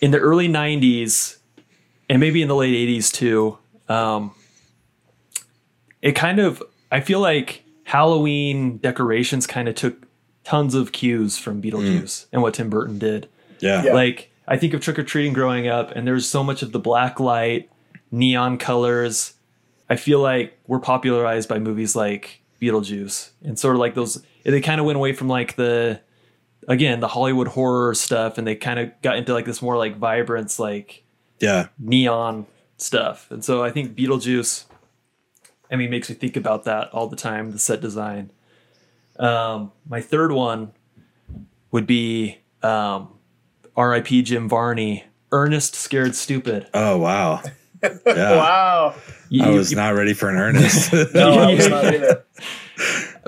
in the early 90s and maybe in the late 80s too, um, it kind of, I feel like Halloween decorations kind of took tons of cues from Beetlejuice mm. and what Tim Burton did. Yeah. Yeah. Like, I think of trick or treating growing up, and there's so much of the black light, neon colors. I feel like we're popularized by movies like Beetlejuice and sort of like those. They kind of went away from like the, again, the Hollywood horror stuff, and they kind of got into like this more like vibrance, like Yeah. neon stuff. And so I think Beetlejuice, I mean, makes me think about that all the time, the set design. Um, my third one would be um, R.I.P. Jim Varney, Ernest Scared Stupid. Oh wow. <laughs> Yeah. Wow. You- I was you- not ready for an Ernest. <laughs> <laughs> No, I was not either.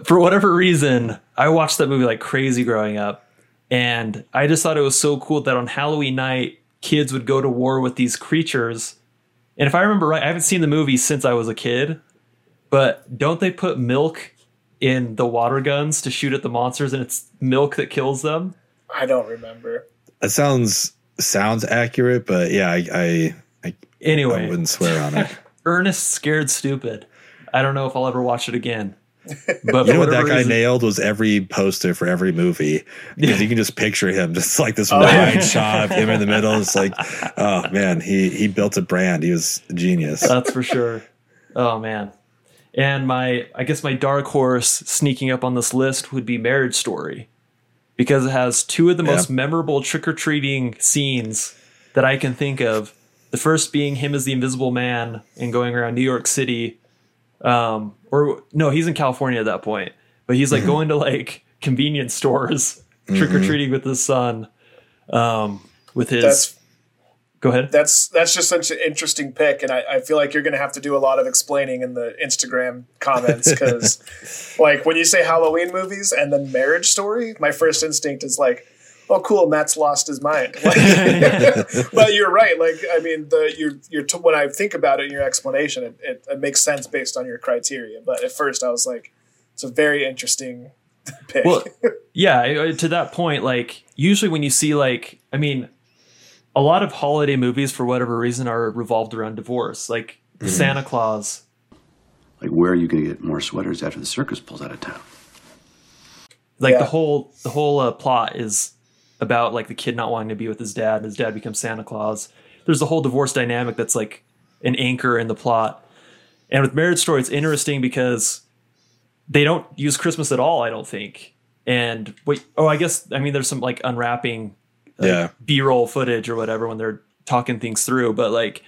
for whatever reason, I watched that movie like crazy growing up. And I just thought it was so cool that on Halloween night, kids would go to war with these creatures. And if I remember right, I haven't seen the movie since I was a kid, but don't they put milk in the water guns to shoot at the monsters and it's milk that kills them? I don't remember. that sounds sounds accurate, but yeah, I I, I, Anyway. I wouldn't swear on it. <laughs> Ernest Scared Stupid. I don't know if I'll ever watch it again. <laughs> But you know what that whatever guy reason- nailed was every poster for every movie because you can just picture him just like this Oh, wide yeah. shot of him in the middle. It's like, oh man, he he built a brand. He was a genius. That's for sure. Oh man. And my I guess my dark horse sneaking up on this list would be Marriage Story. Because it has two of the most memorable trick-or-treating scenes that I can think of. The first being him as the invisible man and going around New York City. Um or no, he's in California at that point. But he's like Mhm. <laughs> going to like convenience stores Mhm. trick-or-treating with his son. Um with his That's Go ahead. that's that's just such an interesting pick, and I, I feel like you're going to have to do a lot of explaining in the Instagram comments because, <laughs> like, when you say Halloween movies and then Marriage Story, my first instinct is like, "Oh, cool, Matt's lost his mind." Like- <laughs> but you're right. Like, I mean, the you're you're t- when I think about it in your explanation, it, it, it makes sense based on your criteria. But at first, I was like, "It's a very interesting <laughs> pick." Well, yeah, to that point, like usually when you see like, I mean, a lot of holiday movies for whatever reason are revolved around divorce, like Mhm. Santa Claus. Like, where are you going to get more sweaters after the circus pulls out of town? Like Yeah. the whole the whole uh, plot is about like the kid not wanting to be with his dad, and his dad becomes Santa Claus. There's a whole divorce dynamic that's like an anchor in the plot. And with Marriage Story, it's interesting because they don't use Christmas at all. I don't think. And wait, oh, I guess I mean there's some like unwrapping yeah. b-roll footage or whatever when they're talking things through but like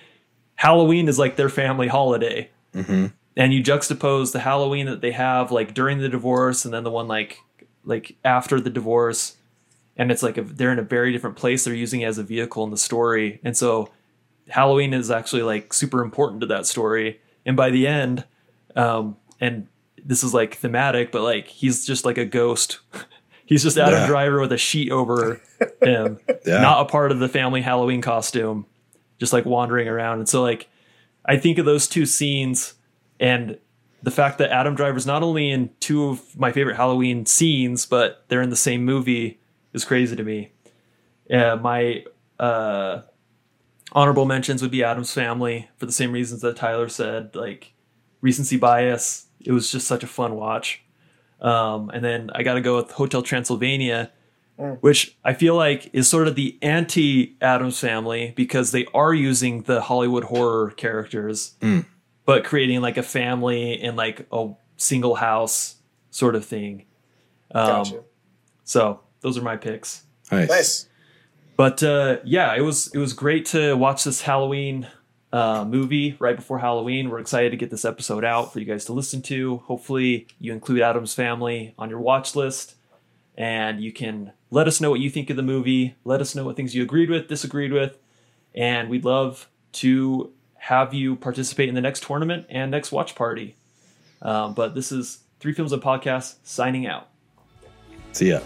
halloween is like their family holiday. Mm-hmm. and you juxtapose the halloween that they have like during the divorce and then the one like like after the divorce. And it's like a, they're in a very different place. They're using it as a vehicle in the story. And so halloween is actually like super important to that story. And by the end um and this is like thematic but like he's just like a ghost <laughs> he's just adam Yeah. driver with a sheet over him. <laughs> Yeah. not a part of the family halloween costume. Just like wandering around. And so like i think of those two scenes and the fact that adam driver's not only in two of my favorite halloween scenes but they're in the same movie is crazy to me. Yeah my uh honorable mentions would be Addams family for the same reasons that tyler said like recency bias. It was just such a fun watch um, and then i gotta go with hotel transylvania Mm. which I feel like is sort of the anti Addams family because they are using the Hollywood horror characters, Mm. but creating like a family in like a single house sort of thing. Um, Gotcha. So those are my picks. Nice. Nice. But uh, yeah, it was it was great to watch this Halloween uh, movie right before Halloween. We're excited to get this episode out for you guys to listen to. Hopefully, you include Addams Family on your watch list, and you can let us know what you think of the movie. Let us know what things you agreed with, disagreed with, and we'd love to have you participate in the next tournament and next watch party. Um, but this is Three Films and Podcasts signing out. See ya.